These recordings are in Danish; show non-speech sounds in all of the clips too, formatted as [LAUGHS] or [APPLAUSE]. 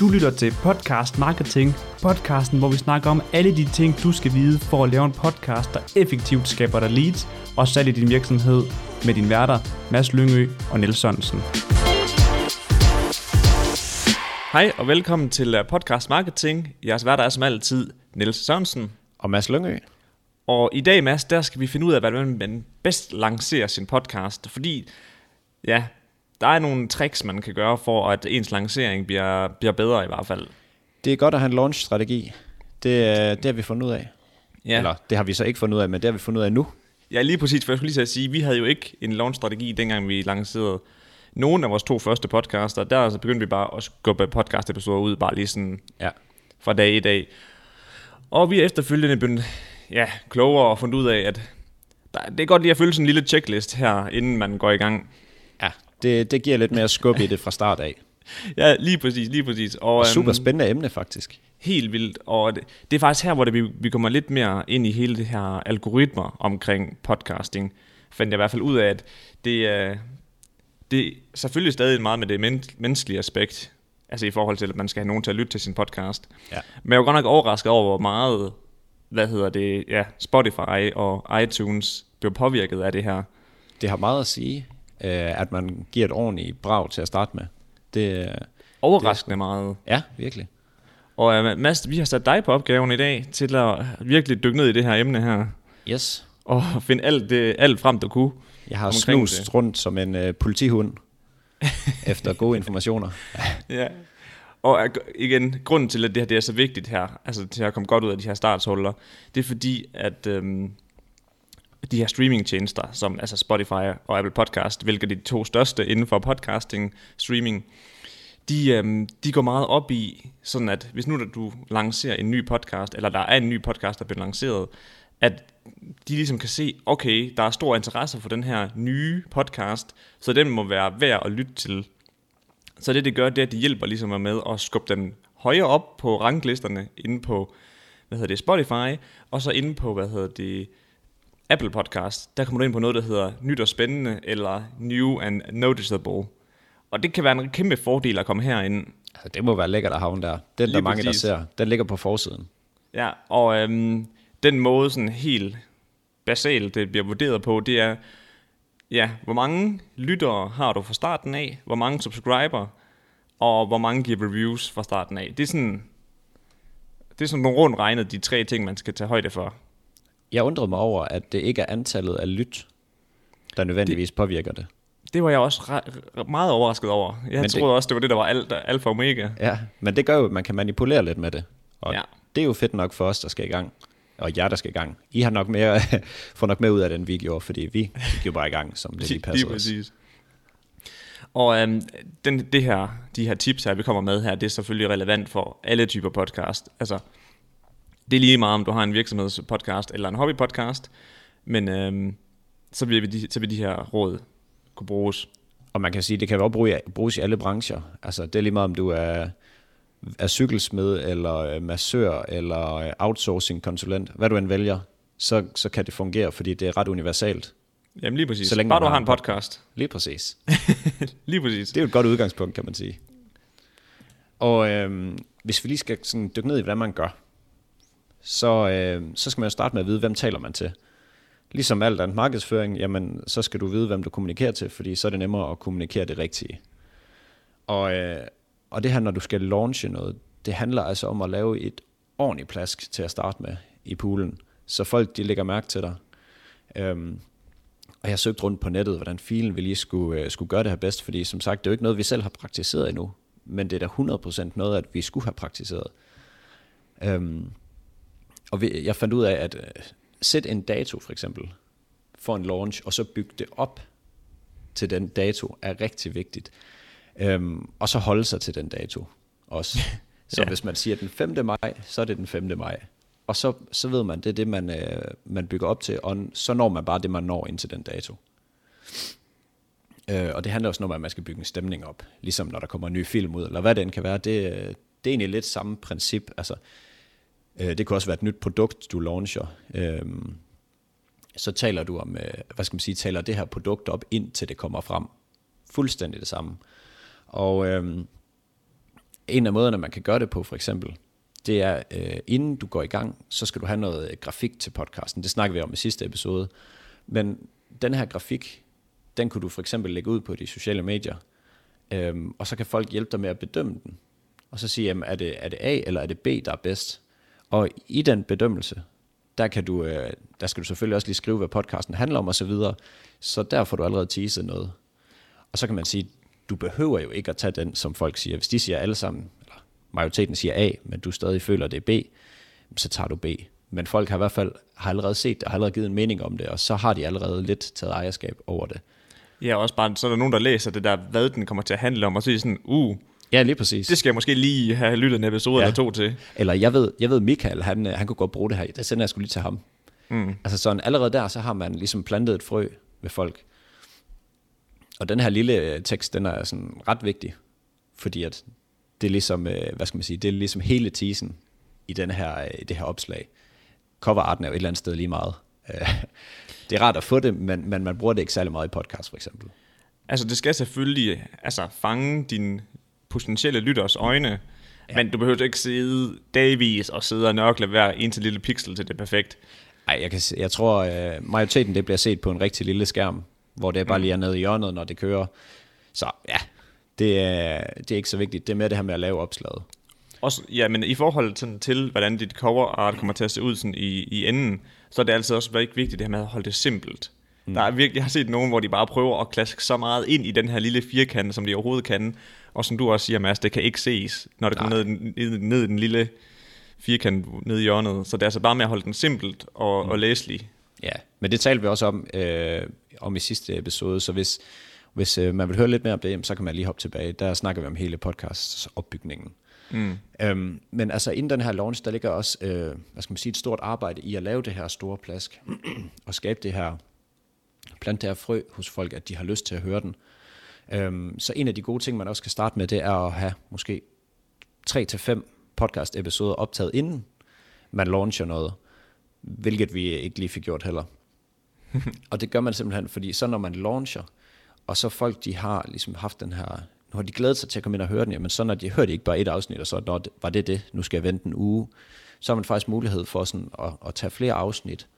Du lytter til Podcast Marketing, podcasten, hvor vi snakker om alle de ting, du skal vide for at lave en podcast, der effektivt skaber dig leads og salg i din virksomhed med din værter, Mads Lyngø og Niels Sørensen. Hej og velkommen til øh, Podcast Marketing. Jeres værter er som altid Niels Sørensen. Og Mads Lyngø. Og i dag, Mads, der skal vi finde ud af, hvordan man bedst lancerer sin podcast. Fordi, ja, der er nogle tricks, man kan gøre for, at ens lancering bliver, bliver bedre i hvert fald. Det er godt at have en launch-strategi. Det, øh, det har vi fundet ud af. Ja. Eller det har vi så ikke fundet ud af, men det har vi fundet ud af nu. Ja, lige præcis, for jeg skulle lige sige, vi havde jo ikke en launch-strategi, dengang vi lancerede nogle af vores to første podcaster. Der så begyndte vi bare at skubbe podcast-episoder ud, bare lige sådan Ja. fra dag i dag. Og vi er efterfølgende blevet ja, klogere og fundet ud af, at der, det er godt lige at følge sådan en lille checklist her, inden man går i gang. Ja, det, det giver lidt mere skub i det fra start af. [LAUGHS] Ja, lige præcis, lige præcis. Og, Og super øhm, spændende emne, faktisk. Helt vildt, og det, det er faktisk her, hvor det, vi, vi kommer lidt mere ind i hele det her algoritmer omkring podcasting. Fandt jeg i hvert fald ud af, at det er, det er selvfølgelig stadig meget med det men, menneskelige aspekt, altså i forhold til, at man skal have nogen til at lytte til sin podcast. Ja. Men jeg var godt nok overrasket over, hvor meget, hvad hedder det, ja, Spotify og iTunes blev påvirket af det her. Det har meget at sige, øh, at man giver et ordentligt brag til at starte med. Det, øh, Overraskende meget. ja, virkelig. Og uh, Mads, vi har sat dig på opgaven i dag til at virkelig dykke ned i det her emne her. Yes. og finde alt, det, alt frem, du kunne. Jeg har snust det. rundt som en øh, politihund [LAUGHS] efter gode informationer. Ja. Og øh, igen, grunden til, at det her det er så vigtigt her, altså til at komme godt ud af de her startshuller, det er fordi, at øhm, de her streamingtjenester, som altså Spotify og Apple Podcast, hvilket er de to største inden for podcasting, streaming, de, øhm, de går meget op i, sådan at hvis nu du lancerer en ny podcast, eller der er en ny podcast, der bliver lanceret, at de ligesom kan se, okay, der er stor interesse for den her nye podcast, så den må være værd at lytte til. Så det, det gør, det er, at de hjælper ligesom med at skubbe den højere op på ranglisterne inde på, hvad hedder det, Spotify, og så inde på, hvad hedder det, Apple Podcast, der kommer du ind på noget, der hedder nyt og spændende, eller new and noticeable. Og det kan være en kæmpe fordel at komme herind. Altså, det må være lækkert at havne der. Den, der Lige er mange, præcis. der ser. Den ligger på forsiden. Ja, og øhm, den måde sådan helt basalt, det bliver vurderet på, det er, ja, hvor mange lyttere har du fra starten af, hvor mange subscriber, og hvor mange giver reviews fra starten af. Det er sådan, det er sådan nogle rundt regnet de tre ting, man skal tage højde for. Jeg undrede mig over, at det ikke er antallet af lyt, der nødvendigvis det... påvirker det. Det var jeg også re- meget overrasket over. Jeg Men troede det- også, det var det, der var alt, alfa og omega. Ja, men det gør jo, at man kan manipulere lidt med det. Og Ja. det er jo fedt nok for os, der skal i gang. Og jer, der skal i gang. I har nok mere, [LAUGHS] får nok mere ud af den, vi gjorde, fordi vi gik jo bare i gang, som det [LAUGHS] lige passer os. præcis. Og øhm, den, det her, de her tips her, vi kommer med her, det er selvfølgelig relevant for alle typer podcast. Altså, det er lige meget, om du har en virksomhedspodcast eller en hobbypodcast, men øhm, så, vil de, så vil de her råd kunne bruges. Og man kan sige, det kan jo bruges i alle brancher. Altså, det er lige meget, om du er, er cykelsmed, eller øh, massør, eller øh, outsourcing-konsulent. Hvad du end vælger, så, så kan det fungere, fordi det er ret universalt. Jamen lige præcis. Så længe Bare du har en en pod- podcast. Lige præcis. [LAUGHS] lige præcis. Det er jo et godt udgangspunkt, kan man sige. Og øhm, hvis vi lige skal sådan dykke ned i, hvordan man gør, så, øh, så skal man jo starte med at vide, hvem taler man til. Ligesom alt andet markedsføring, jamen, så skal du vide, hvem du kommunikerer til, fordi så er det nemmere at kommunikere det rigtige. Og, øh, og det her, når du skal launche noget, det handler altså om at lave et ordentligt plask til at starte med i poolen, så folk de lægger mærke til dig. Øhm, og jeg søgte rundt på nettet, hvordan filen vi lige skulle, øh, skulle gøre det her bedst, fordi som sagt, det er jo ikke noget, vi selv har praktiseret endnu, men det er da 100% noget, at vi skulle have praktiseret. Øhm, og jeg fandt ud af, at øh, sæt en dato for eksempel for en launch, og så bygge det op til den dato, er rigtig vigtigt. Øhm, og så holde sig til den dato også. [LAUGHS] Så Ja. hvis man siger den 5. maj, så er det den 5. maj. Og så, så ved man, det er det, man, øh, man bygger op til, og så når man bare det, man når indtil den dato. Øh, og det handler også om, at man skal bygge en stemning op, ligesom når der kommer en ny film ud, eller hvad det end kan være. Det, øh, det er egentlig lidt samme princip. Altså, øh, Øh, det kunne også være et nyt produkt, du launcher. Øhm, så taler du om, øh, hvad skal man sige, taler det her produkt op, indtil det kommer frem. Fuldstændig det samme. Og øhm, en af måderne, man kan gøre det på, for eksempel, det er, øh, inden du går i gang, så skal du have noget grafik til podcasten. Det snakker vi om i sidste episode. Men den her grafik, den kunne du for eksempel lægge ud på de sociale medier, øhm, og så kan folk hjælpe dig med at bedømme den. Og så sige, jamen, er, det, er det A eller er det B, der er bedst? Og i den bedømmelse, der, kan du, øh, der skal du selvfølgelig også lige skrive, hvad podcasten handler om osv., så, videre. så der får du allerede teaset noget. Og så kan man sige, du behøver jo ikke at tage den, som folk siger. Hvis de siger alle sammen, eller majoriteten siger A, men du stadig føler, det er B, så tager du B. Men folk har i hvert fald har allerede set det, har allerede givet en mening om det, og så har de allerede lidt taget ejerskab over det. Ja, også bare, så er der nogen, der læser det der, hvad den kommer til at handle om, og så er sådan, uh, Ja, lige præcis. det skal jeg måske lige have lyttet en episode ja. Eller to til. Eller jeg ved, jeg ved Michael, han, øh, han kunne godt bruge det her. Det sender jeg skulle lige til ham. Mm. Altså sådan, allerede der, så har man ligesom plantet et frø ved folk. Og den her lille øh, tekst, den er sådan ret vigtig, fordi at det er ligesom, øh, hvad skal man sige, det er ligesom hele teasen i den her, i det her opslag. Coverarten er jo et eller andet sted lige meget. [LAUGHS] Det er rart at få det, men, men man bruger det ikke særlig meget i podcast for eksempel. Altså, det skal selvfølgelig altså, fange din potentielle lytters øjne, ja. men du behøver ikke sidde dagvis og sidde og nørkle hver eneste lille pixel til det er perfekt. Ej, jeg, kan, jeg tror, øh, majoriteten det bliver set på en rigtig lille skærm, hvor det bare lige er nede i hjørnet, når det kører. Så ja, det er, det er ikke så vigtigt. Det er mere det her med at lave opslaget. Også, ja, men i forhold til, til hvordan dit cover art kommer til at se ud sådan i, i enden, så er det altid også rigtig vigtigt det her med at holde det simpelt. Mm. Der er virkelig, jeg har set nogen, hvor de bare prøver at klaske så meget ind i den her lille firkant, som de overhovedet kan. Og som du også siger, Mads, det kan ikke ses, når det kommer ned, ned, ned i den lille firkant ned i hjørnet. Så det er altså bare med at holde den simpelt og, mm. og læselig. Ja, men det talte vi også om, øh, om i sidste episode, så hvis, hvis øh, man vil høre lidt mere om det, så kan man lige hoppe tilbage. Der snakker vi om hele podcasts opbygningen. Mm. Øhm, men altså inden den her launch, der ligger også øh, hvad skal man sige, et stort arbejde i at lave det her store plask, [CLEARS THROAT] og skabe det her, plante det her frø hos folk, at de har lyst til at høre den. Øhm, så en af de gode ting, man også skal starte med, det er at have måske 3-5 podcast-episoder optaget inden man launcher noget, hvilket vi ikke lige fik gjort heller. [LAUGHS] og det gør man simpelthen, fordi så når man launcher, og så folk, de har ligesom haft den her, nu har de glædet sig til at komme ind og høre den, jamen så når de hører de ikke bare et afsnit, og så når det, var det det, nu skal jeg vente en uge, så har man faktisk mulighed for sådan at, at tage flere afsnit,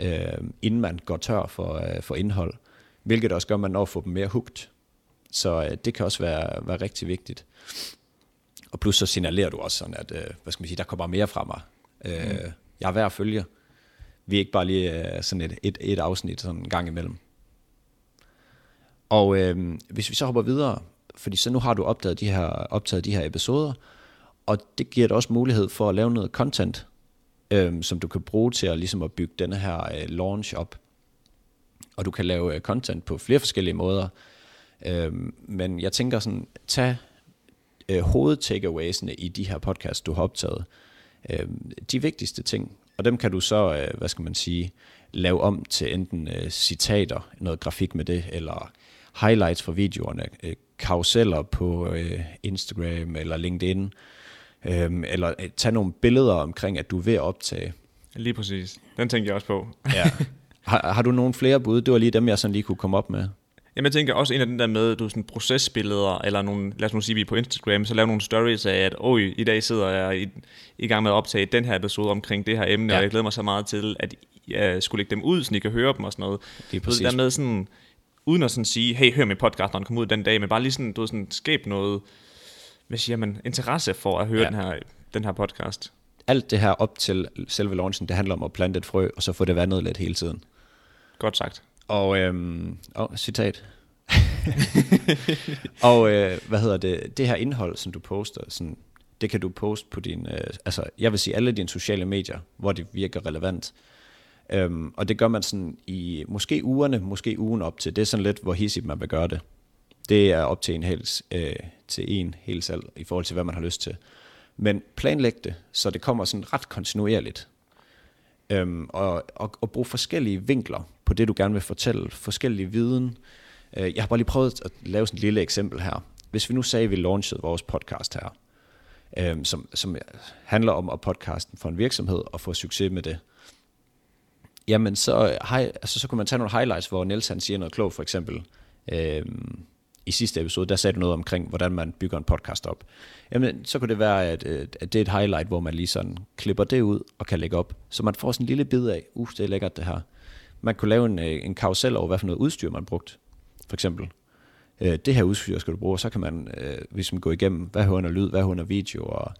øh, inden man går tør for, øh, for indhold, hvilket også gør, at man når at få dem mere hugt. Så øh, det kan også være, være rigtig vigtigt. Og plus så signalerer du også sådan, at øh, hvad skal man sige, der kommer mere fra mig. Øh, mm. Jeg er værd at følge. Vi er ikke bare lige øh, sådan et, et, et afsnit sådan en gang imellem. Og øh, hvis vi så hopper videre, fordi så nu har du opdaget de her, optaget de her episoder, og det giver dig også mulighed for at lave noget content, øhm, som du kan bruge til at, ligesom at bygge denne her øh, launch op. Og du kan lave øh, content på flere forskellige måder. Øhm, men jeg tænker sådan, tag øh, hovedtakeawaysene i de her podcasts, du har optaget. Øhm, de vigtigste ting, og dem kan du så, øh, hvad skal man sige, lave om til enten øh, citater, noget grafik med det, eller highlights fra videoerne, øh, karuseller på øh, Instagram eller LinkedIn, øh, eller øh, tage nogle billeder omkring, at du er ved at optage. Lige præcis. Den tænker jeg også på. Ja. [LAUGHS] har, har du nogle flere bud? Det var lige dem, jeg sådan lige kunne komme op med. Jamen jeg tænker også en af den der med, du sådan procesbilleder, eller nogle, lad os nu sige, vi er på Instagram, så lave nogle stories af, at oj, i dag sidder jeg i, i gang med at optage den her episode omkring det her emne, ja. Og jeg glæder mig så meget til, at jeg skulle lægge dem ud, så I kan høre dem og sådan noget. Du ved, præcis. det der med sådan, uden at sådan sige, hey, hør min podcast, når den kommer ud den dag, men bare lige sådan, du ved, sådan skabe noget, hvad siger man, interesse for at høre ja. Den, her, den her podcast. Alt det her op til selve launchen, det handler om at plante et frø, og så få det vandet lidt hele tiden. Godt sagt. Og, øhm, oh, citat. [LAUGHS] og øh, hvad hedder det, det her indhold, som du poster, sådan, det kan du poste på din, øh, altså jeg vil sige alle dine sociale medier, hvor det virker relevant. Øhm, og det gør man sådan i måske ugerne, måske ugen op til. Det er sådan lidt, hvor hissigt man vil gøre det. Det er op til en hel, øh, til en hel salg i forhold til, hvad man har lyst til. Men planlæg det, så det kommer sådan ret kontinuerligt. Øhm, og, og, og brug forskellige vinkler på det, du gerne vil fortælle. Forskellige viden. Øh, jeg har bare lige prøvet at lave sådan et lille eksempel her. Hvis vi nu sagde, at vi launchede vores podcast her, øhm, som, som handler om at podcasten for en virksomhed og få succes med det, jamen så, hej, altså, så kunne man tage nogle highlights, hvor Niels han siger noget klogt, for eksempel, øhm, i sidste episode, der sagde du noget omkring, hvordan man bygger en podcast op. Jamen, så kunne det være, at, øh, at det er et highlight, hvor man lige sådan klipper det ud og kan lægge op. Så man får sådan en lille bid af, uh, det er lækkert det her. Man kunne lave en, øh, en karusel over, hvad for noget udstyr man brugt, for eksempel. Øh, det her udstyr skal du bruge, så kan man øh, ligesom gå igennem, hvad hører under lyd, hvad hører under video, og,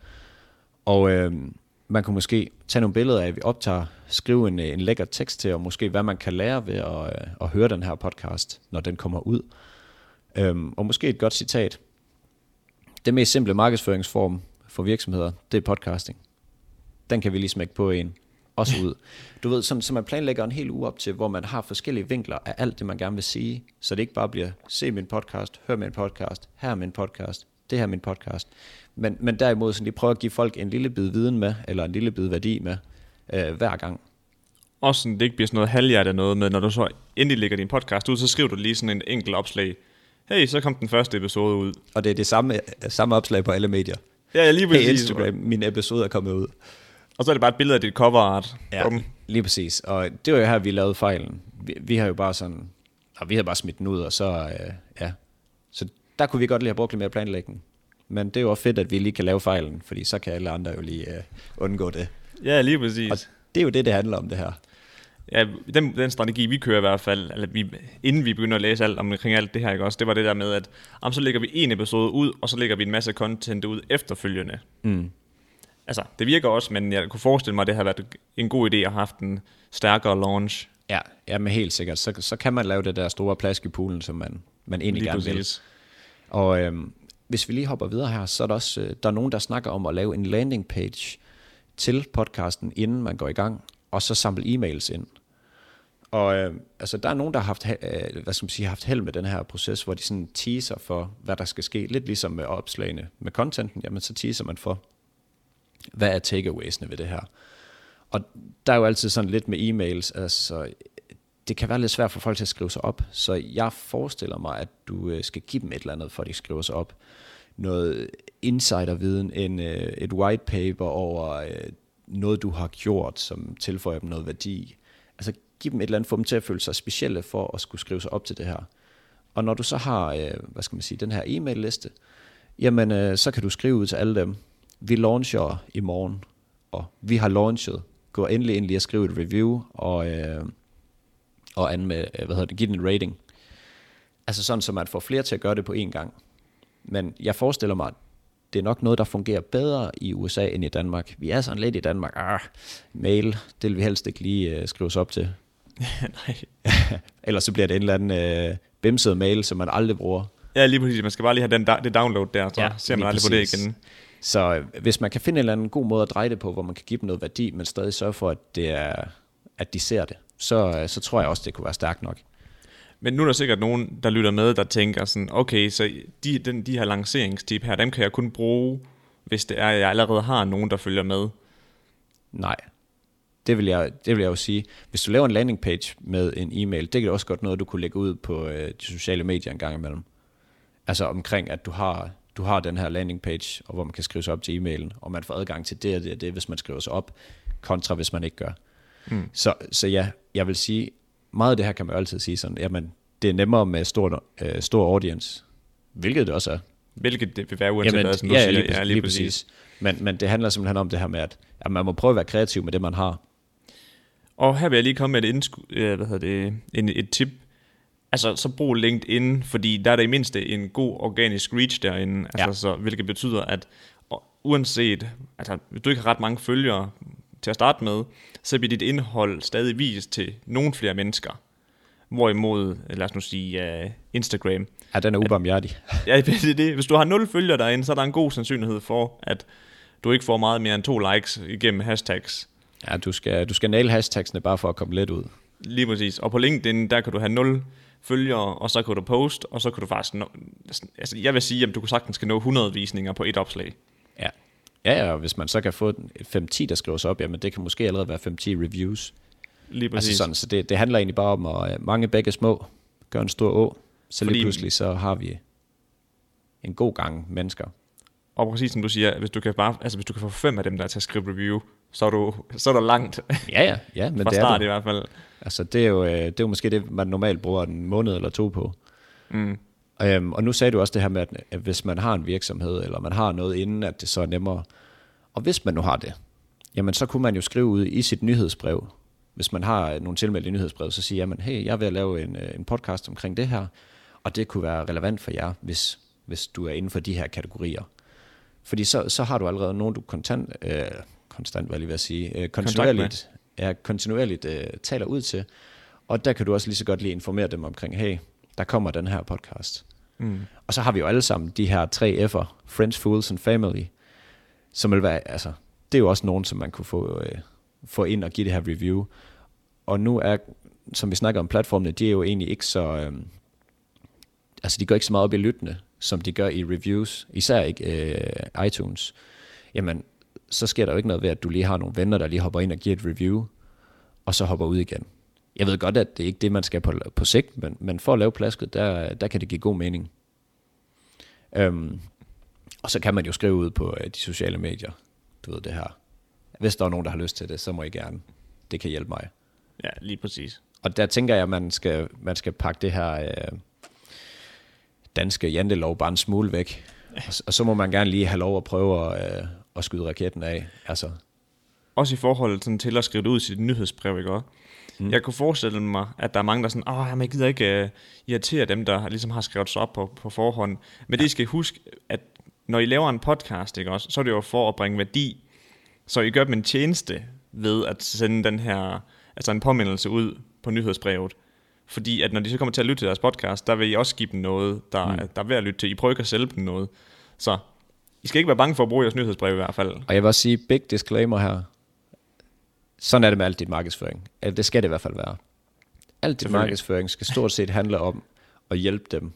og øh, man kunne måske tage nogle billeder af, at vi optager, skrive en, øh, en lækker tekst til, og måske hvad man kan lære ved at, at høre den her podcast, når den kommer ud. Øhm, og måske et godt citat. Det mest simple markedsføringsform for virksomheder, det er podcasting. Den kan vi lige smække på en. Også ud. Du ved, sådan, så man planlægger en hel uge op til, hvor man har forskellige vinkler af alt det, man gerne vil sige. Så det ikke bare bliver, se min podcast, hør min podcast, her er min podcast, det her er min podcast. Men, men derimod sådan lige prøve at give folk en lille bid viden med, eller en lille bid værdi med, øh, hver gang. Også sådan, det ikke bliver sådan noget halvhjertet noget med, når du så endelig lægger din podcast ud, så skriver du lige sådan en enkelt opslag. Hey, så kom den første episode ud. Og det er det samme, samme opslag på alle medier. Ja, lige præcis. Hey Instagram, min episode er kommet ud. Og så er det bare et billede af dit cover art. Ja, Bum. lige præcis. Og det var jo her, vi lavede fejlen. Vi, vi har jo bare sådan, og vi havde bare smidt den ud, og så, øh, ja. Så der kunne vi godt lige have brugt lidt mere planlægning. Men det er jo også fedt, at vi lige kan lave fejlen, fordi så kan alle andre jo lige øh, undgå det. Ja, lige præcis. Og det er jo det, det handler om, det her. Ja, den, den strategi, vi kører i hvert fald, eller vi, inden vi begynder at læse alt omkring alt det her, ikke også, det var det der med, at om, så lægger vi en episode ud, og så lægger vi en masse content ud efterfølgende. Mm. Altså, det virker også, men jeg kunne forestille mig, at det har været en god idé at have haft en stærkere launch. Ja, ja, men helt sikkert. Så, så kan man lave det der store plask i poolen, som man, man egentlig Lige gerne vil. præcis. Og øhm, hvis vi lige hopper videre her, så er der også øh, der er nogen, der snakker om at lave en landing page til podcasten, inden man går i gang, og så samle e-mails ind. Og øh, altså, der er nogen, der har haft, øh, hvad skal man sige, haft held med den her proces, hvor de sådan teaser for, hvad der skal ske. Lidt ligesom med opslagene med contenten, jamen så teaser man for, hvad er takeawaysene ved det her. Og der er jo altid sådan lidt med e-mails, altså det kan være lidt svært for folk til at skrive sig op, så jeg forestiller mig, at du øh, skal give dem et eller andet, for at de skriver sig op. Noget insiderviden, en, øh, et white paper over øh, noget, du har gjort, som tilføjer dem noget værdi. Altså give dem et eller andet, få dem til at føle sig specielle for at skulle skrive sig op til det her. Og når du så har, øh, hvad skal man sige, den her e-mail-liste, jamen øh, så kan du skrive ud til alle dem, vi launcher i morgen, og vi har launchet. Gå endelig ind lige og skrive et review, og, øh, og anmed, øh, hvad hedder det, give den en rating. Altså sådan, så man får flere til at gøre det på én gang. Men jeg forestiller mig, at det er nok noget, der fungerer bedre i USA end i Danmark. Vi er sådan lidt i Danmark, ah, mail, det vil vi helst ikke lige øh, skrive os op til. [LAUGHS] Nej. Ellers så bliver det en eller anden øh, bimset mail, som man aldrig bruger. Ja, lige præcis. Man skal bare lige have den, da- det download der, så Ja, ser man aldrig på det præcis. igen. Så øh, hvis man kan finde en eller anden god måde at dreje det på, hvor man kan give dem noget værdi, men stadig sørge for, at, det er, at de ser det, så, øh, så tror jeg også, det kunne være stærkt nok. Men nu er der sikkert nogen, der lytter med, der tænker sådan, okay, så de, den, de her lanceringstip her, dem kan jeg kun bruge, hvis det er, at jeg allerede har nogen, der følger med. Nej, det vil, jeg, det vil jeg jo sige. Hvis du laver en landing page med en e-mail, det kan også godt noget, du kunne lægge ud på øh, de sociale medier en gang imellem. Altså omkring, at du har, du har den her landing page, og hvor man kan skrive sig op til e-mailen, og man får adgang til det og det og det, hvis man skriver sig op, kontra hvis man ikke gør. Mm. Så, så ja, jeg vil sige, meget af det her kan man jo altid sige sådan, jamen, det er nemmere med stor, øh, stor audience, hvilket det også er. Hvilket det vil være uanset hvad, som du ja, siger. lige, ja, lige, lige præcis. præcis. Men, men det handler simpelthen om det her med, at, at man må prøve at være kreativ med det, man har. Og her vil jeg lige komme med et, indsku, øh, hvad hedder det, en, et tip. Altså, så brug LinkedIn, fordi der er der i mindste en god organisk reach derinde, altså, Ja. så, hvilket betyder, at uanset, altså, hvis du ikke har ret mange følgere til at starte med, så bliver dit indhold stadig vist til nogle flere mennesker. Hvorimod, lad os nu sige, uh, Instagram. Ja, den er ubarmhjertig. Ja, det er det. Hvis du har nul følgere derinde, så er der en god sandsynlighed for, at du ikke får meget mere end to likes igennem hashtags. Ja, du skal, du skal nail hashtagsene bare for at komme let ud. Lige præcis. Og på LinkedIn, der kan du have 0 følgere, og så kan du post, og så kan du faktisk nå, altså jeg vil sige, at du kan sagtens kan nå 100 visninger på et opslag. Ja. Ja, ja, og hvis man så kan få et 5-10, der skriver sig op, jamen det kan måske allerede være 5-10 reviews. Lige præcis. Altså sådan, så det, det handler egentlig bare om at øh, mange begge små gør en stor å, så lige Fordi- pludselig så har vi en god gang mennesker. Og præcis som du siger, hvis du kan, bare, altså hvis du kan få fem af dem, der er til at skrive review, så er du, så er du langt Ja, ja, ja men fra det er start det. i hvert fald. Altså det er, jo, øh, det er jo måske det, man normalt bruger en måned eller to på. Mm. Øhm, og nu sagde du også det her med, at, hvis man har en virksomhed, eller man har noget inden, at det så er nemmere. Og hvis man nu har det, jamen så kunne man jo skrive ud i sit nyhedsbrev, hvis man har nogle tilmeldte nyhedsbrev, så siger man, hey, jeg vil lave en, øh, en podcast omkring det her, og det kunne være relevant for jer, hvis, hvis du er inden for de her kategorier. Fordi så, så har du allerede nogen, du kontant, øh, konstant, hvad jeg lige vil sige, øh, kontinuerligt, ja, kontinuerligt øh, taler ud til, og der kan du også lige så godt lige informere dem omkring, hey, der kommer den her podcast. Mm. Og så har vi jo alle sammen de her tre F'er, Friends, Fools and Family, som vil være, altså, det er jo også nogen, som man kunne få, øh, få ind og give det her review. Og nu er, som vi snakker om platformene, de er jo egentlig ikke så, øh, altså de går ikke så meget op i lyttende, som de gør i reviews, især ikke øh, iTunes. Jamen, så sker der jo ikke noget ved, at du lige har nogle venner, der lige hopper ind og giver et review, og så hopper ud igen. Jeg ved godt, at det er ikke det, man skal på, på sigt, men, men for at lave plasket, der, der kan det give god mening. Øhm, og så kan man jo skrive ud på øh, de sociale medier, du ved det her. Hvis der er nogen, der har lyst til det, så må I gerne. Det kan hjælpe mig. Ja, lige præcis. Og der tænker jeg, at man skal, man skal pakke det her øh, danske jantelov bare en smule væk. Og, og så må man gerne lige have lov at prøve at, øh, at skyde raketten af. Altså. Også i forhold sådan, til at skrive det ud i sit nyhedsbrev, ikke også? Mm. Jeg kunne forestille mig, at der er mange, der er sådan, åh, jeg gider ikke uh, irritere dem, der ligesom har skrevet sig op på, på forhånd. Men ja. det skal I huske, at når I laver en podcast, ikke også, så er det jo for at bringe værdi. Så I gør dem en tjeneste ved at sende den her, altså en påmindelse ud på nyhedsbrevet. Fordi at når de så kommer til at lytte til deres podcast, der vil I også give dem noget, der, mm. der er ved at lytte til. I prøver ikke at sælge dem noget. Så I skal ikke være bange for at bruge jeres nyhedsbrev i hvert fald. Og jeg vil også sige, big disclaimer her. Sådan er det med alt dit markedsføring. Eller det skal det i hvert fald være. Alt dit markedsføring skal stort set handle om at hjælpe dem.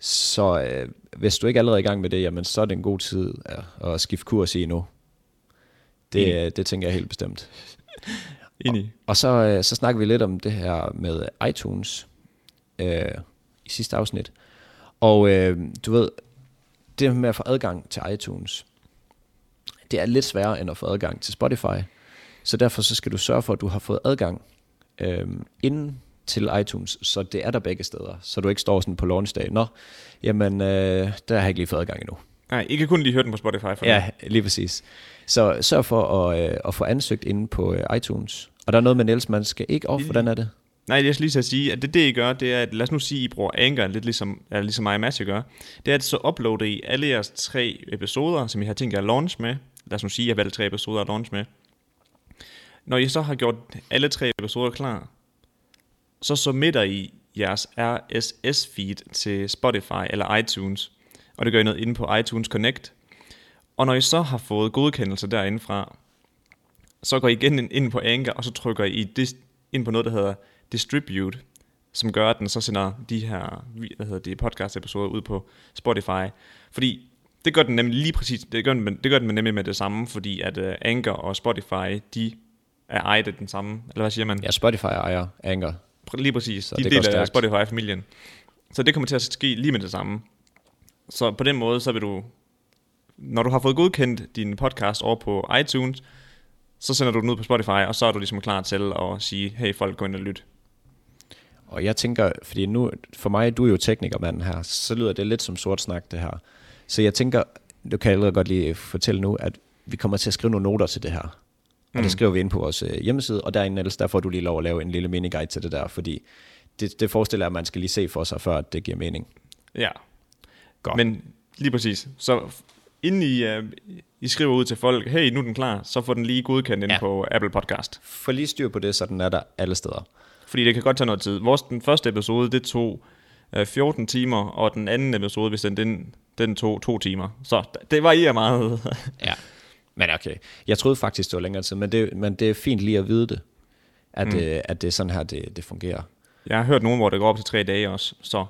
Så øh, hvis du ikke er allerede i gang med det, jamen, så er det en god tid at, at skifte kurs i nu. Det, mm. det tænker jeg helt bestemt. [LAUGHS] Enig. Og, og så, øh, så snakker vi lidt om det her med iTunes øh, i sidste afsnit. Og øh, du ved, det med at få adgang til iTunes, det er lidt sværere end at få adgang til Spotify. Så derfor så skal du sørge for, at du har fået adgang øh, inden til iTunes, så det er der begge steder, så du ikke står sådan på launchdag. Nå, jamen, øh, der har jeg ikke lige fået adgang endnu. Nej, I kan kun lige høre den på Spotify. For ja, lige præcis. Så sørg for at, øh, at få ansøgt inde på øh, iTunes. Og der er noget med Niels, man skal ikke off, hvordan er det? Nej, jeg skal lige så sige, at det, det I gør, det er, at lad os nu sige, at I bruger Anchor, lidt ligesom, eller ligesom mig og Mads gør, det er, at så uploader I alle jeres tre episoder, som I har tænkt jer at launch med. Lad os nu sige, at jeg har valgt tre episoder at launch med. Når I så har gjort alle tre episoder klar, så submitter I jeres RSS-feed til Spotify eller iTunes, og det gør I noget inde på iTunes Connect. Og når I så har fået godkendelse derindefra, så går I igen ind på Anchor, og så trykker I ind på noget, der hedder Distribute, som gør, at den så sender de her hvad hedder det, podcast-episoder ud på Spotify. Fordi det gør den nemlig lige præcis, det gør den, det gør den nemlig med det samme, fordi at uh, Anchor og Spotify, de er ejet af den samme, eller hvad siger man? Ja, Spotify ejer Anchor. Lige præcis, så de deler af Spotify-familien. Så det kommer til at ske lige med det samme. Så på den måde, så vil du, når du har fået godkendt din podcast over på iTunes, så sender du den ud på Spotify, og så er du ligesom klar til at sige, hey folk, gå ind og lyt. Og jeg tænker, fordi nu, for mig, du er jo teknikermanden her, så lyder det lidt som sort snak det her. Så jeg tænker, du kan allerede godt lige fortælle nu, at vi kommer til at skrive nogle noter til det her. Og mm. det skriver vi ind på vores øh, hjemmeside, og derinde ellers, der får du lige lov at lave en lille miniguide til det der, fordi det, det forestiller jeg, at man skal lige se for sig, før det giver mening. Ja, Godt. men lige præcis. Så inden I, uh, I skriver ud til folk, hey, nu er den klar, så får den lige godkendt ind ja. på Apple Podcast. For lige styr på det, så den er der alle steder. Fordi det kan godt tage noget tid. Vores den første episode, det tog uh, 14 timer, og den anden episode, hvis den, den, den tog to timer. Så det varierer meget. [LAUGHS] ja. Men okay, jeg troede faktisk, det var længere tid, men det, men det er fint lige at vide det, at, mm. det, at det er sådan her, det, det fungerer. Jeg har hørt nogen, hvor det går op til tre dage også, så...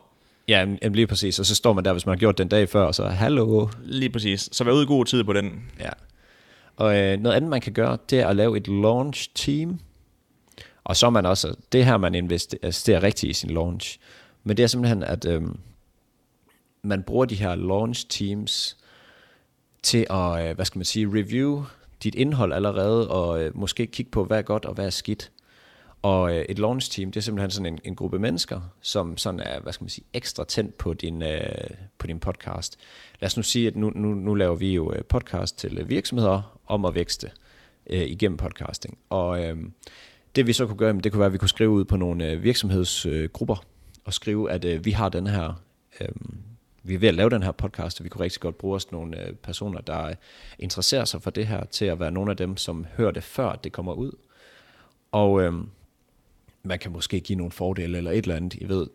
Ja, lige præcis, og så står man der, hvis man har gjort den dag før, og så hallo. Lige præcis, så vær ude i god tid på den. Ja. Og øh, noget andet, man kan gøre, det er at lave et launch team. Og så er man også, det her man investerer rigtigt i sin launch. Men det er simpelthen, at øhm, man bruger de her launch teams til at, øh, hvad skal man sige, review dit indhold allerede, og øh, måske kigge på, hvad er godt og hvad er skidt. Og øh, et launch team, det er simpelthen sådan en, en gruppe mennesker, som sådan er, hvad skal man sige, ekstra tændt på din, øh, på din podcast. Lad os nu sige, at nu, nu, nu laver vi jo øh, podcast til virksomheder om at vækste øh, igennem podcasting. Og øh, det vi så kunne gøre, det kunne være, at vi kunne skrive ud på nogle øh, virksomhedsgrupper, og skrive, at øh, vi har den her, øh, vi er ved at lave den her podcast, og vi kunne rigtig godt bruge os nogle øh, personer, der interesserer sig for det her, til at være nogle af dem, som hører det før det kommer ud. Og øh, man kan måske give nogle fordele eller et eller andet, I ved.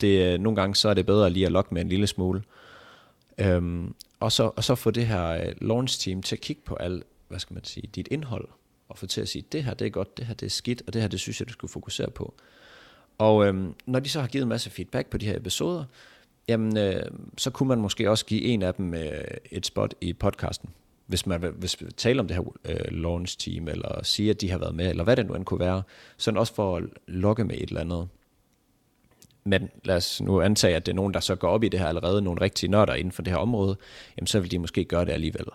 Det, nogle gange så er det bedre lige at lokke med en lille smule. Øhm, og, så, og så få det her launch team til at kigge på alt, hvad skal man sige, dit indhold, og få til at sige, det her det er godt, det her det er skidt, og det her det synes jeg, du skulle fokusere på. Og øhm, når de så har givet en masse feedback på de her episoder, jamen, øh, så kunne man måske også give en af dem øh, et spot i podcasten. Hvis man hvis man taler om det her øh, launch team, eller sige, at de har været med, eller hvad det nu end kunne være, sådan også for at lokke med et eller andet. Men lad os nu antage, at det er nogen, der så går op i det her allerede, nogle rigtige nørder inden for det her område, jamen så vil de måske gøre det alligevel.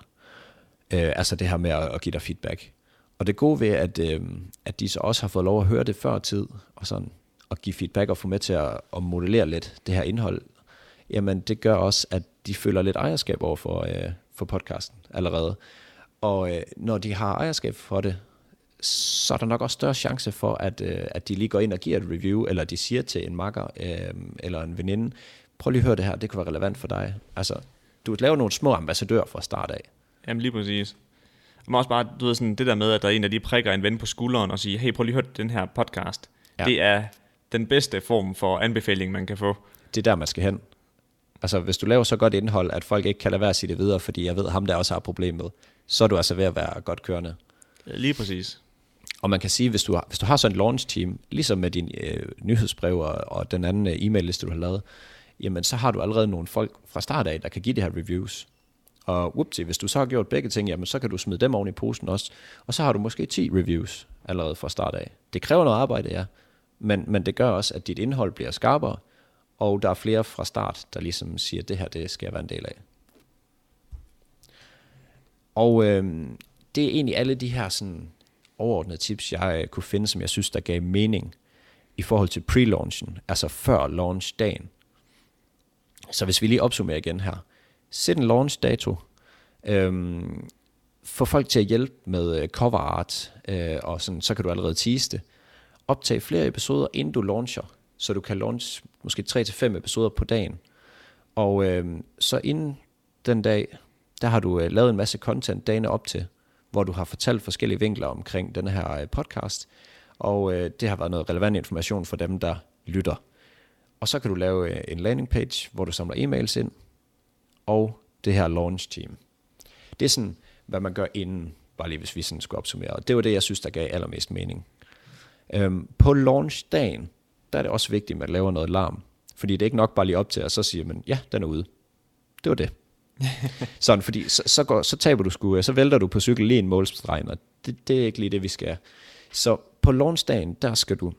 Øh, altså det her med at, at give dig feedback. Og det gode ved, at, øh, at de så også har fået lov at høre det før tid, og sådan at give feedback og få med til at, at modellere lidt det her indhold, jamen det gør også, at de føler lidt ejerskab over for, øh, for podcasten allerede. Og øh, når de har ejerskab for det, så er der nok også større chance for, at, øh, at de lige går ind og giver et review, eller de siger til en makker øh, eller en veninde, prøv lige at høre det her, det kan være relevant for dig. Altså, du laver nogle små ambassadører fra start af. Jamen lige præcis. Og også bare, du ved sådan, det der med, at der er en af de prikker en ven på skulderen og siger, hey, prøv lige at høre den her podcast. Ja. Det er den bedste form for anbefaling, man kan få. Det er der, man skal hen. Altså, hvis du laver så godt indhold, at folk ikke kan lade være at sige det videre, fordi jeg ved, ham der også har problemet, så er du altså ved at være godt kørende. Lige præcis. Og man kan sige, hvis du har, hvis du har sådan et launch team, ligesom med din øh, nyhedsbrev og, og den anden øh, e-mail-liste, du har lavet, jamen så har du allerede nogle folk fra start af, der kan give det her reviews. Og whoopsie, hvis du så har gjort begge ting, jamen så kan du smide dem oven i posen også. Og så har du måske 10 reviews allerede fra start af. Det kræver noget arbejde, ja. Men, men det gør også, at dit indhold bliver skarpere, og der er flere fra start, der ligesom siger, at det her, det skal jeg være en del af. Og øh, det er egentlig alle de her sådan overordnede tips, jeg øh, kunne finde, som jeg synes, der gav mening i forhold til pre-launchen, altså før launch-dagen. Så hvis vi lige opsummerer igen her. Sæt en launch-dato. Øhm, få folk til at hjælpe med øh, cover art, øh, og sådan, så kan du allerede tease det. Optag flere episoder, inden du launcher, så du kan launch måske 3-5 episoder på dagen. Og øh, så inden den dag, der har du øh, lavet en masse content dagene op til, hvor du har fortalt forskellige vinkler omkring den her øh, podcast, og øh, det har været noget relevant information for dem, der lytter. Og så kan du lave øh, en landing page, hvor du samler e-mails ind, og det her launch team. Det er sådan, hvad man gør inden, bare lige hvis vi sådan skulle opsummere. Og det var det, jeg synes, der gav allermest mening. Øhm, på launchdagen, der er det også vigtigt, at man laver noget larm. Fordi det er ikke nok bare lige op til, og så siger man, ja, den er ude. Det var det. [LAUGHS] Sådan, fordi så, så, går, så taber du sgu, så vælter du på cykel lige en målstreg, og det, det er ikke lige det, vi skal. Så på launchdagen, der skal du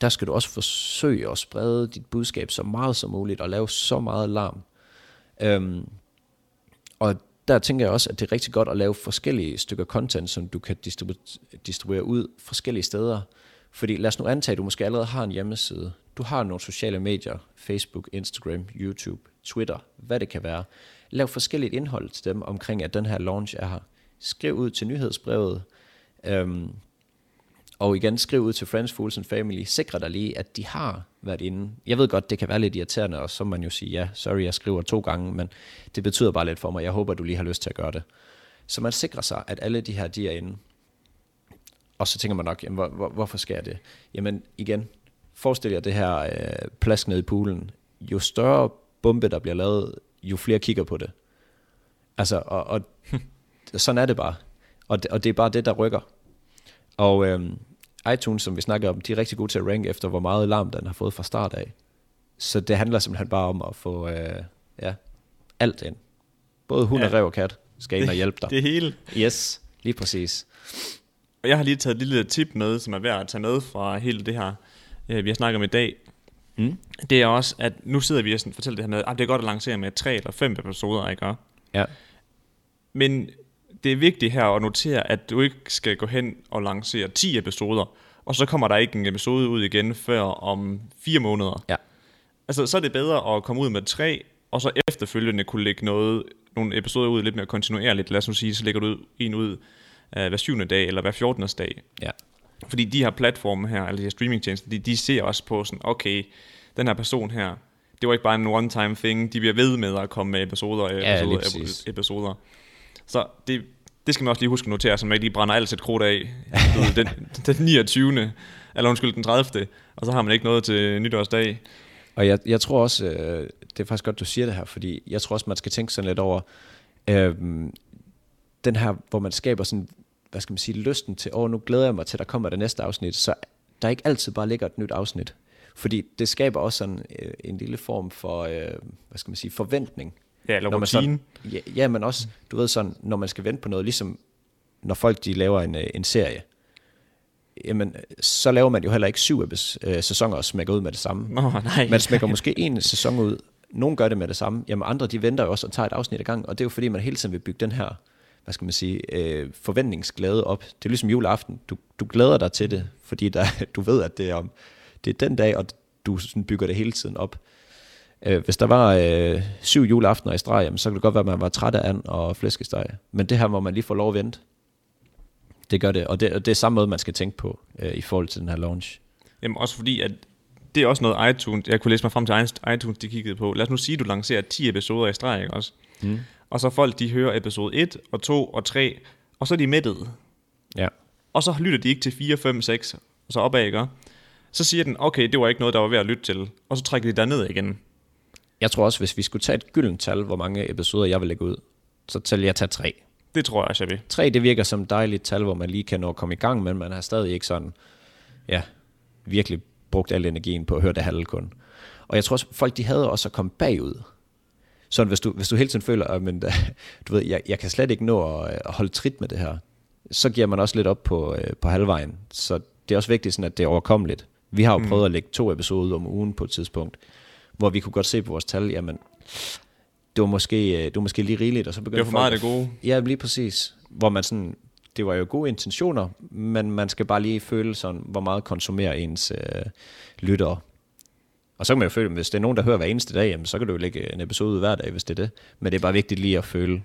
der skal du også forsøge at sprede dit budskab så meget som muligt, og lave så meget larm. Øhm, og der tænker jeg også, at det er rigtig godt at lave forskellige stykker content, som du kan distribu- distribuere ud forskellige steder. Fordi lad os nu antage, at du måske allerede har en hjemmeside. Du har nogle sociale medier, Facebook, Instagram, YouTube, Twitter, hvad det kan være. Lav forskelligt indhold til dem omkring, at den her launch er her. Skriv ud til nyhedsbrevet, øhm, og igen, skriv ud til Friends, Fools and Family. Sikre dig lige, at de har været inde. Jeg ved godt, det kan være lidt irriterende, og så må man jo sige, ja, sorry, jeg skriver to gange, men det betyder bare lidt for mig. Jeg håber, du lige har lyst til at gøre det. Så man sikrer sig, at alle de her, de er inde. Og så tænker man nok, jamen, hvor, hvor, hvorfor jeg det? Jamen igen, forestil jer det her øh, plask ned i poolen. Jo større bombe, der bliver lavet, jo flere kigger på det. Altså, og, og [LAUGHS] sådan er det bare. Og det, og det er bare det, der rykker. Og øhm, iTunes, som vi snakker om, de er rigtig gode til at ranke efter, hvor meget larm den har fået fra start af. Så det handler simpelthen bare om at få øh, ja, alt ind. Både hund ja. og rev og kat skal ind og hjælpe dig. Det hele. Yes, lige præcis. Og jeg har lige taget et lille tip med, som er værd at tage med fra hele det her, øh, vi har snakket om i dag. Mm. Det er også, at nu sidder vi og fortæller det her med, at det er godt at lancere med tre eller fem episoder, ikke? Ja. Men det er vigtigt her at notere, at du ikke skal gå hen og lancere 10 episoder, og så kommer der ikke en episode ud igen før om fire måneder. Ja. Altså, så er det bedre at komme ud med tre, og så efterfølgende kunne lægge noget, nogle episoder ud lidt mere kontinuerligt. Lad os nu sige, så lægger du ud, en ud uh, hver syvende dag, eller hver 14. dag. Ja. Fordi de her platforme her, eller de her streamingtjenester, de, de ser også på sådan, okay, den her person her, det var ikke bare en one-time thing, de bliver ved med at komme med episoder Ja, episoder, præcis. episoder. Så det, det skal man også lige huske at notere, så man ikke lige brænder alt sit krudt af den, den 29. Eller undskyld, den 30. Og så har man ikke noget til nytårsdag. Og jeg, jeg tror også, øh, det er faktisk godt, du siger det her, fordi jeg tror også, man skal tænke sådan lidt over, øh, den her, hvor man skaber sådan, hvad skal man sige, lysten til, åh, nu glæder jeg mig til, at der kommer det næste afsnit, så der ikke altid bare ligger et nyt afsnit. Fordi det skaber også sådan øh, en lille form for, øh, hvad skal man sige, forventning. Ja, eller Når man sådan, ja, ja, men også, du ved sådan, når man skal vente på noget, ligesom når folk de laver en, øh, en serie, jamen, så laver man jo heller ikke syv øh, sæsoner og smækker ud med det samme. Nå, nej. Man smækker måske en sæson ud. Nogle gør det med det samme. Jamen andre, de venter jo også og tager et afsnit ad gang. Og det er jo fordi, man hele tiden vil bygge den her, hvad skal man sige, øh, forventningsglæde op. Det er ligesom juleaften. Du, du glæder dig til det, fordi der, [LAUGHS] du ved, at det er, om, det er den dag, og du sådan bygger det hele tiden op. Øh, hvis der var øh, syv juleaftener i streg, jamen, så kan det godt være, at man var træt af and og flæskesteg. Men det her, hvor man lige får lov at vente, det gør det. Og det, og det er samme måde, man skal tænke på øh, i forhold til den her launch. Jamen også fordi, at det er også noget iTunes, jeg kunne læse mig frem til iTunes, de kiggede på. Lad os nu sige, at du lancerer 10 episoder i streg, ikke også? Mm. Og så folk, de hører episode 1 og 2 og 3, og så er de mættet. Ja. Og så lytter de ikke til 4, 5, 6, og så opad, ikke? Så siger den, okay, det var ikke noget, der var ved at lytte til. Og så trækker de der ned igen. Jeg tror også, hvis vi skulle tage et gyldent tal, hvor mange episoder jeg vil lægge ud, så tæller jeg tage tre. Det tror jeg også, jeg vil. Tre, det virker som et dejligt tal, hvor man lige kan nå at komme i gang, men man har stadig ikke sådan, ja, virkelig brugt al energien på at høre det halve kun. Og jeg tror også, folk de havde også at komme bagud. Sådan hvis du, hvis du hele tiden føler, at men, [LAUGHS] du ved, jeg, jeg kan slet ikke nå at, at holde trit med det her, så giver man også lidt op på, øh, på halvvejen. Så det er også vigtigt, sådan, at det er overkommeligt. Vi har jo prøvet at lægge to episoder om ugen på et tidspunkt, hvor vi kunne godt se på vores tal, jamen, det var måske, øh, det var måske lige rigeligt, og så begyndte Det var for meget af det gode. Ja, lige præcis. Hvor man sådan, det var jo gode intentioner, men man skal bare lige føle sådan, hvor meget konsumerer ens øh, lyttere. Og så kan man jo føle, hvis det er nogen, der hører hver eneste dag, jamen, så kan du jo lægge en episode ud hver dag, hvis det er det. Men det er bare vigtigt lige at føle.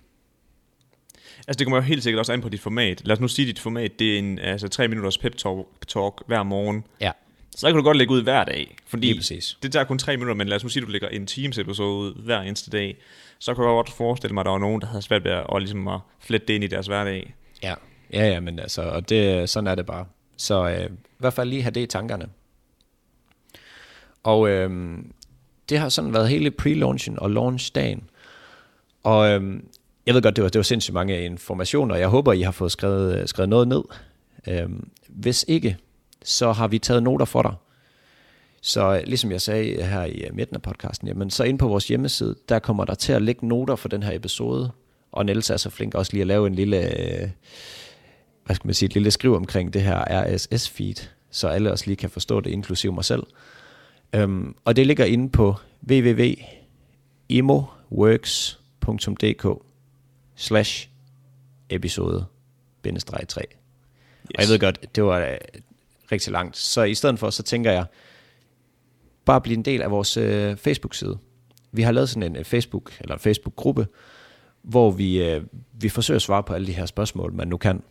Altså det kommer jo helt sikkert også an på dit format. Lad os nu sige, at dit format det er en altså, 3 minutters pep talk, talk hver morgen. Ja. Så kan du godt lægge ud hver dag. Fordi Lige præcis. det tager kun 3 minutter, men lad os nu sige, at du lægger en times episode ud hver eneste dag. Så kan jeg godt forestille mig, at der var nogen, der havde svært ved at, og ligesom at flette det ind i deres hverdag. Ja. Ja, ja, men altså, og det, sådan er det bare. Så øh, i hvert fald lige have det i tankerne. Og øh, det har sådan været hele pre-launchen og launchdagen. Og øh, jeg ved godt, det var, det var sindssygt mange informationer, og jeg håber, I har fået skrevet, skrevet noget ned. Øh, hvis ikke, så har vi taget noter for dig. Så øh, ligesom jeg sagde her i øh, midten af podcasten, jamen, så ind på vores hjemmeside, der kommer der til at lægge noter for den her episode. Og Niels er så flink også lige at lave en lille, øh, hvad skal man sige, et lille skriv omkring det her RSS-feed, så alle også lige kan forstå det, inklusive mig selv. Um, og det ligger inde på www.emoworks.dk slash episode bindestreg 3. Yes. Og jeg ved godt, det var øh, rigtig langt. Så i stedet for, så tænker jeg, bare blive en del af vores øh, Facebook-side. Vi har lavet sådan en øh, Facebook, eller en Facebook-gruppe, hvor vi, øh, vi forsøger at svare på alle de her spørgsmål, man nu kan.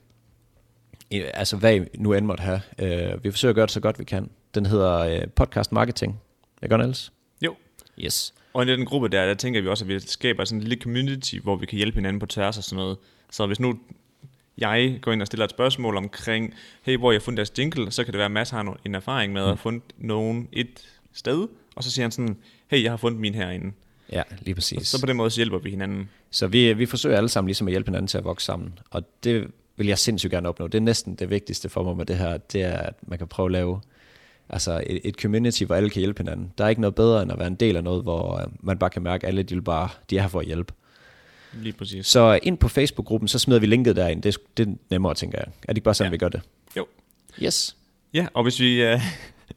I, altså hvad I nu end måtte have. Øh, vi forsøger at gøre det så godt vi kan. Den hedder øh, Podcast Marketing. Er godt, Niels? Jo. Yes. Og i den gruppe der, der tænker vi også, at vi skaber sådan en lille community, hvor vi kan hjælpe hinanden på tværs og sådan noget. Så hvis nu jeg går ind og stiller et spørgsmål omkring, hey, hvor jeg har fundet deres jingle, så kan det være, at Mads har en erfaring med at have fundet nogen et sted, og så siger han sådan, hey, jeg har fundet min herinde. Ja, lige præcis. Så på den måde så hjælper vi hinanden. Så vi, vi forsøger alle sammen ligesom at hjælpe hinanden til at vokse sammen. Og det vil jeg sindssygt gerne opnå. Det er næsten det vigtigste for mig med det her, det er, at man kan prøve at lave altså et, et community, hvor alle kan hjælpe hinanden. Der er ikke noget bedre, end at være en del af noget, hvor øh, man bare kan mærke, at alle de, vil bare, de er her for at hjælpe. Lige præcis. Så ind på Facebook-gruppen, så smider vi linket derind. Det, er- det er nemmere, tænker jeg. Er det ikke bare sådan, Ja. vi gør det? Jo. Yes. Ja, og hvis vi uh,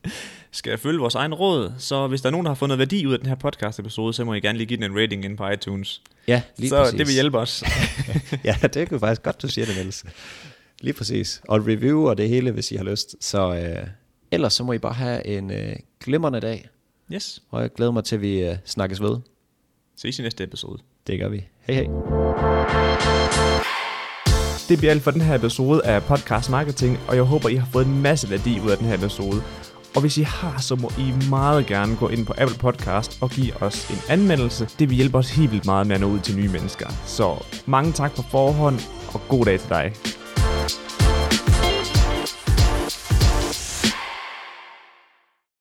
[LAUGHS] skal følge vores egen råd, så hvis der er nogen, der har fundet værdi ud af den her podcast-episode, så må I gerne lige give den en rating ind på iTunes. Ja, lige så præcis. det vil hjælpe os. [LAUGHS] ja, det er faktisk godt, du siger det, Niels. Lige præcis. Og review og det hele, hvis I har lyst. Så øh, ellers så må I bare have en øh, glimrende dag. Yes. Og jeg glæder mig til, at vi øh, snakkes ved. Ses i næste episode. Det gør vi. Hej hej. Det bliver alt for den her episode af Podcast Marketing, og jeg håber, I har fået en masse værdi ud af den her episode. Og hvis I har, så må I meget gerne gå ind på Apple Podcast og give os en anmeldelse. Det vil hjælpe os helt vildt meget med at nå ud til nye mennesker. Så mange tak på forhånd, og god dag til dig.